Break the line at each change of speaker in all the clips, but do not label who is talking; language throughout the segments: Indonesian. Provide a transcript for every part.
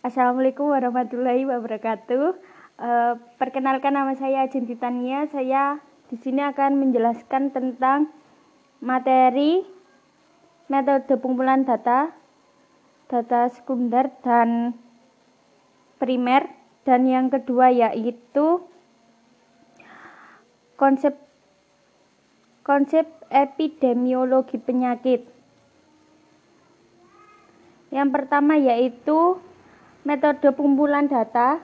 Assalamualaikum warahmatullahi wabarakatuh. Uh, perkenalkan nama saya Ajeng Titania. Saya di sini akan menjelaskan tentang materi metode pengumpulan data, data sekunder dan primer dan yang kedua yaitu konsep konsep epidemiologi penyakit. Yang pertama yaitu metode pengumpulan data.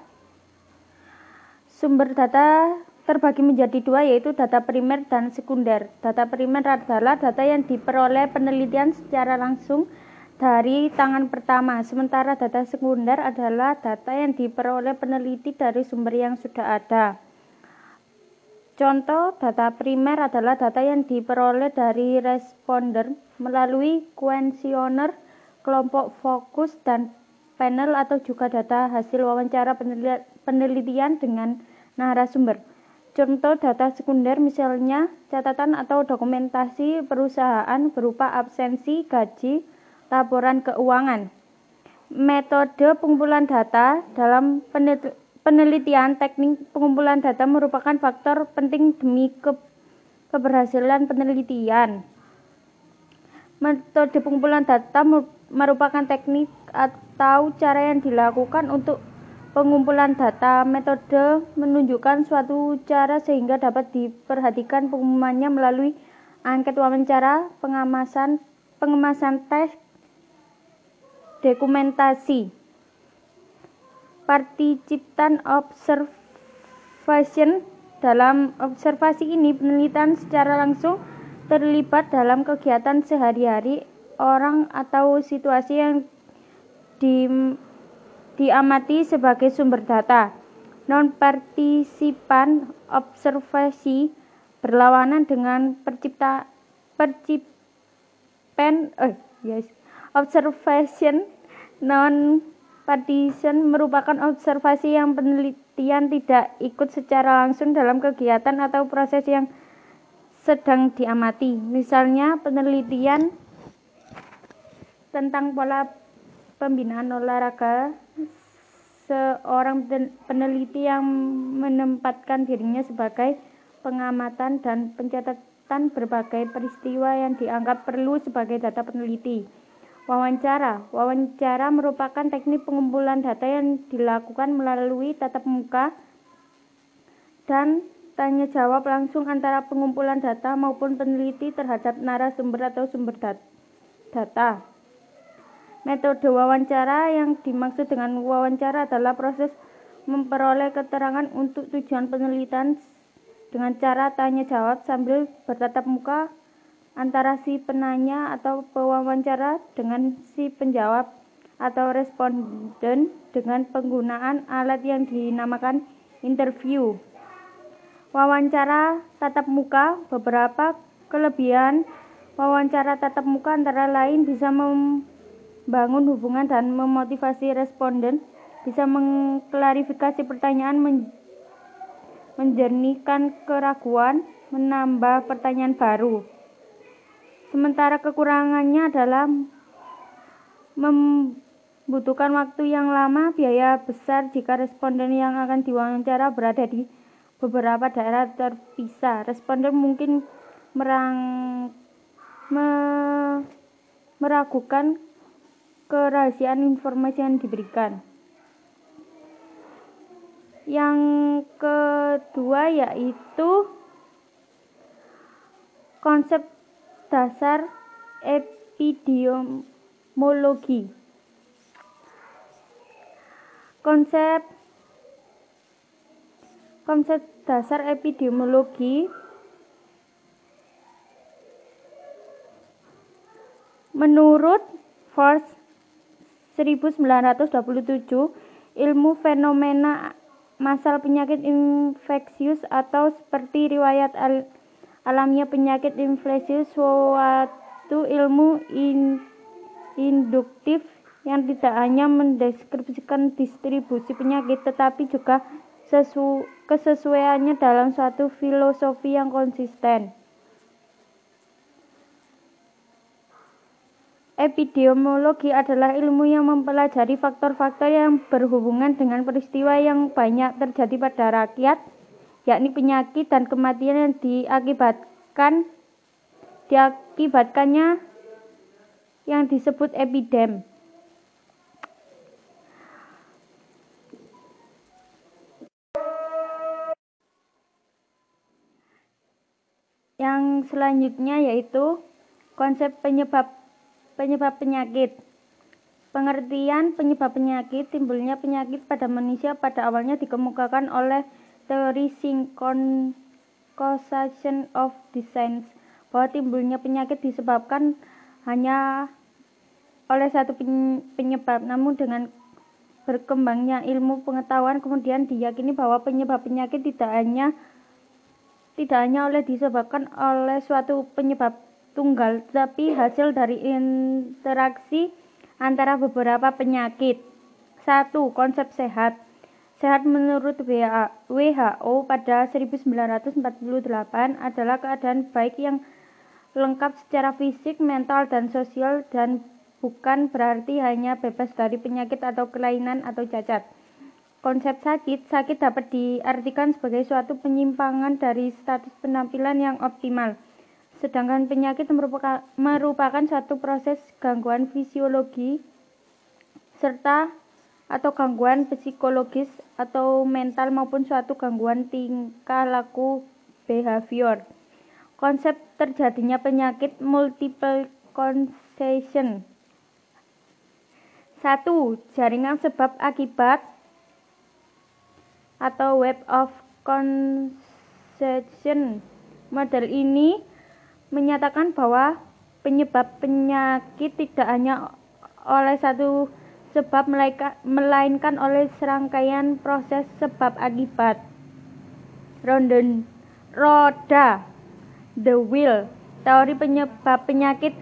Sumber data terbagi menjadi dua yaitu data primer dan sekunder. Data primer adalah data yang diperoleh penelitian secara langsung dari tangan pertama, sementara data sekunder adalah data yang diperoleh peneliti dari sumber yang sudah ada. Contoh data primer adalah data yang diperoleh dari responder melalui kuesioner, kelompok fokus, dan panel atau juga data hasil wawancara penelitian dengan narasumber. Contoh data sekunder misalnya catatan atau dokumentasi perusahaan berupa absensi, gaji, laporan keuangan. Metode pengumpulan data dalam penelitian teknik pengumpulan data merupakan faktor penting demi ke, keberhasilan penelitian. Metode pengumpulan data merupakan teknik atau cara yang dilakukan untuk pengumpulan data. Metode menunjukkan suatu cara sehingga dapat diperhatikan pengumumannya melalui angket wawancara, pengemasan, pengemasan tes, dokumentasi participan observation dalam observasi ini penelitian secara langsung terlibat dalam kegiatan sehari-hari orang atau situasi yang di, diamati sebagai sumber data. Non-partisipan observasi berlawanan dengan percipta percipen eh yes observation non partition merupakan observasi yang penelitian tidak ikut secara langsung dalam kegiatan atau proses yang sedang diamati. Misalnya penelitian tentang pola pembinaan olahraga seorang peneliti yang menempatkan dirinya sebagai pengamatan dan pencatatan berbagai peristiwa yang dianggap perlu sebagai data peneliti. Wawancara Wawancara merupakan teknik pengumpulan data yang dilakukan melalui tatap muka dan tanya jawab langsung antara pengumpulan data maupun peneliti terhadap narasumber atau sumber data. Metode wawancara yang dimaksud dengan wawancara adalah proses memperoleh keterangan untuk tujuan penelitian dengan cara tanya jawab sambil bertatap muka antara si penanya atau pewawancara dengan si penjawab atau responden dengan penggunaan alat yang dinamakan interview. Wawancara tatap muka beberapa kelebihan wawancara tatap muka antara lain bisa membangun hubungan dan memotivasi responden, bisa mengklarifikasi pertanyaan, menjernihkan keraguan, menambah pertanyaan baru. Sementara kekurangannya adalah membutuhkan waktu yang lama, biaya besar jika responden yang akan diwawancara berada di beberapa daerah terpisah. Responden mungkin merang, me, meragukan kerahasiaan informasi yang diberikan. Yang kedua yaitu konsep dasar epidemiologi. Konsep konsep dasar epidemiologi menurut Force 1927 ilmu fenomena masal penyakit infeksius atau seperti riwayat al alamiah penyakit infeksi suatu ilmu in, induktif yang tidak hanya mendeskripsikan distribusi penyakit tetapi juga sesu, kesesuaiannya dalam suatu filosofi yang konsisten. Epidemiologi adalah ilmu yang mempelajari faktor-faktor yang berhubungan dengan peristiwa yang banyak terjadi pada rakyat, yakni penyakit dan kematian yang diakibatkan diakibatkannya yang disebut epidem. Selanjutnya yaitu konsep penyebab Penyebab penyakit. Pengertian penyebab penyakit timbulnya penyakit pada manusia pada awalnya dikemukakan oleh teori syncon causation of disease bahwa timbulnya penyakit disebabkan hanya oleh satu penyebab namun dengan berkembangnya ilmu pengetahuan kemudian diyakini bahwa penyebab penyakit tidak hanya tidak hanya oleh disebabkan oleh suatu penyebab tunggal, tetapi hasil dari interaksi antara beberapa penyakit. Satu, Konsep sehat. Sehat menurut WHO pada 1948 adalah keadaan baik yang lengkap secara fisik, mental, dan sosial dan bukan berarti hanya bebas dari penyakit atau kelainan atau cacat. Konsep sakit, sakit dapat diartikan sebagai suatu penyimpangan dari status penampilan yang optimal Sedangkan penyakit merupakan, merupakan satu proses gangguan fisiologi serta atau gangguan psikologis atau mental maupun suatu gangguan tingkah laku behavior. Konsep terjadinya penyakit multiple causation. Satu, jaringan sebab akibat atau web of causation. Model ini menyatakan bahwa penyebab penyakit tidak hanya oleh satu sebab melainkan oleh serangkaian proses sebab akibat. Ronden roda the wheel teori penyebab penyakit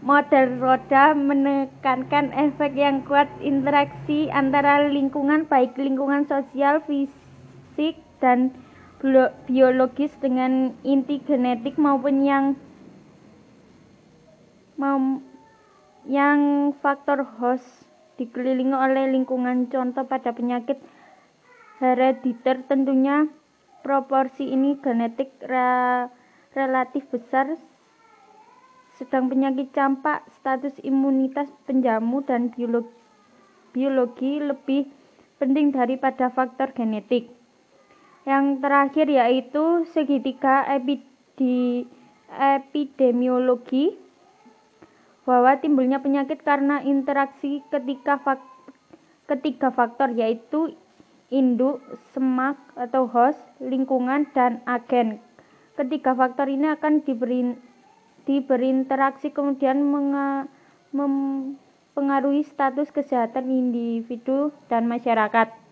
model roda menekankan efek yang kuat interaksi antara lingkungan baik lingkungan sosial fisik dan biologis dengan inti genetik maupun yang yang faktor host dikelilingi oleh lingkungan. Contoh pada penyakit herediter tentunya proporsi ini genetik re relatif besar. Sedang penyakit campak status imunitas penjamu dan biologi, biologi lebih penting daripada faktor genetik yang terakhir yaitu segitiga epidemiologi bahwa timbulnya penyakit karena interaksi ketika fak ketiga faktor yaitu induk, semak atau host, lingkungan, dan agen. Ketiga faktor ini akan diberi, diberininteraksi kemudian mempengaruhi status kesehatan individu dan masyarakat.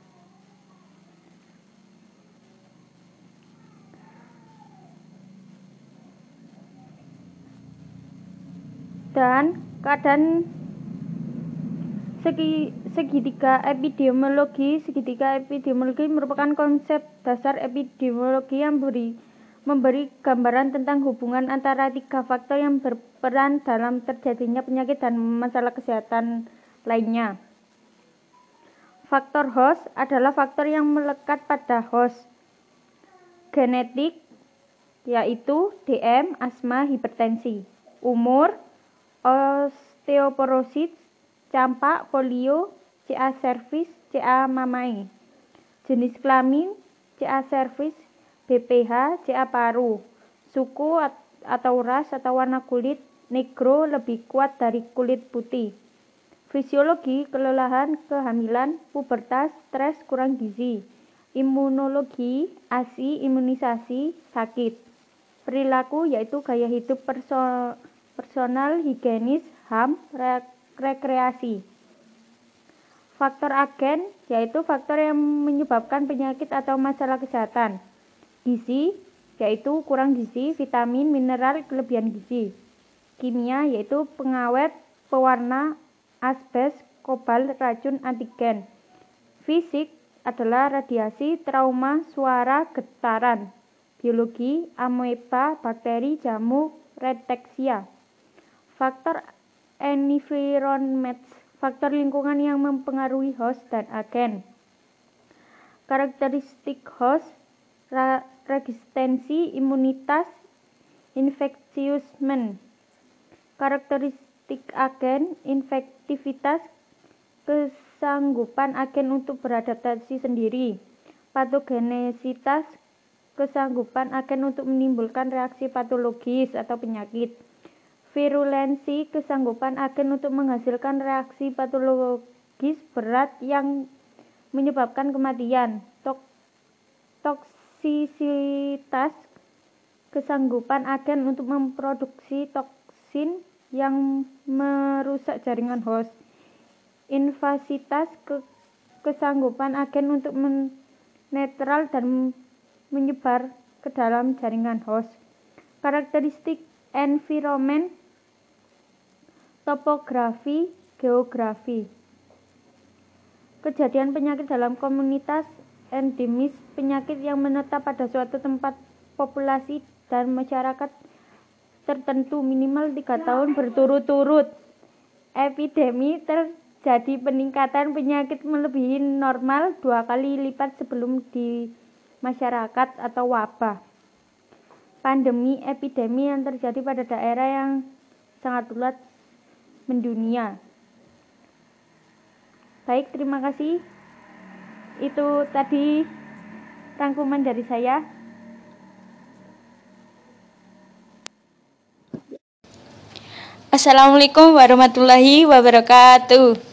Dan keadaan segi, segitiga epidemiologi segitiga epidemiologi merupakan konsep dasar epidemiologi yang beri, memberi gambaran tentang hubungan antara tiga faktor yang berperan dalam terjadinya penyakit dan masalah kesehatan lainnya. Faktor host adalah faktor yang melekat pada host genetik yaitu DM, asma, hipertensi. Umur, osteoporosis, campak, polio, CA cervix, CA mamai. Jenis kelamin, CA cervix, BPH, CA paru. Suku atau ras atau warna kulit negro lebih kuat dari kulit putih. Fisiologi, kelelahan, kehamilan, pubertas, stres, kurang gizi. Imunologi, ASI, imunisasi, sakit. Perilaku yaitu gaya hidup personal personal, higienis, HAM, rekreasi. Faktor agen yaitu faktor yang menyebabkan penyakit atau masalah kesehatan. Gizi yaitu kurang gizi, vitamin, mineral, kelebihan gizi. Kimia yaitu pengawet, pewarna, asbes, kobal, racun, antigen. Fisik adalah radiasi, trauma, suara, getaran. Biologi, amoeba, bakteri, jamur, reteksia. Faktor environment, faktor lingkungan yang mempengaruhi host dan agen. Karakteristik host, resistensi, imunitas, infectiousment. Karakteristik agen, infektivitas, kesanggupan agen untuk beradaptasi sendiri. Patogenesitas, kesanggupan agen untuk menimbulkan reaksi patologis atau penyakit. Virulensi, kesanggupan agen untuk menghasilkan reaksi patologis berat yang menyebabkan kematian. Tok toksisitas, kesanggupan agen untuk memproduksi toksin yang merusak jaringan host. Invasitas, ke kesanggupan agen untuk netral dan menyebar ke dalam jaringan host. Karakteristik environment, topografi, geografi. Kejadian penyakit dalam komunitas endemis, penyakit yang menetap pada suatu tempat populasi dan masyarakat tertentu minimal tiga tahun berturut-turut. Epidemi terjadi peningkatan penyakit melebihi normal dua kali lipat sebelum di masyarakat atau wabah. Pandemi epidemi yang terjadi pada daerah yang sangat luas mendunia. Baik, terima kasih. Itu tadi rangkuman dari saya.
Assalamualaikum warahmatullahi wabarakatuh.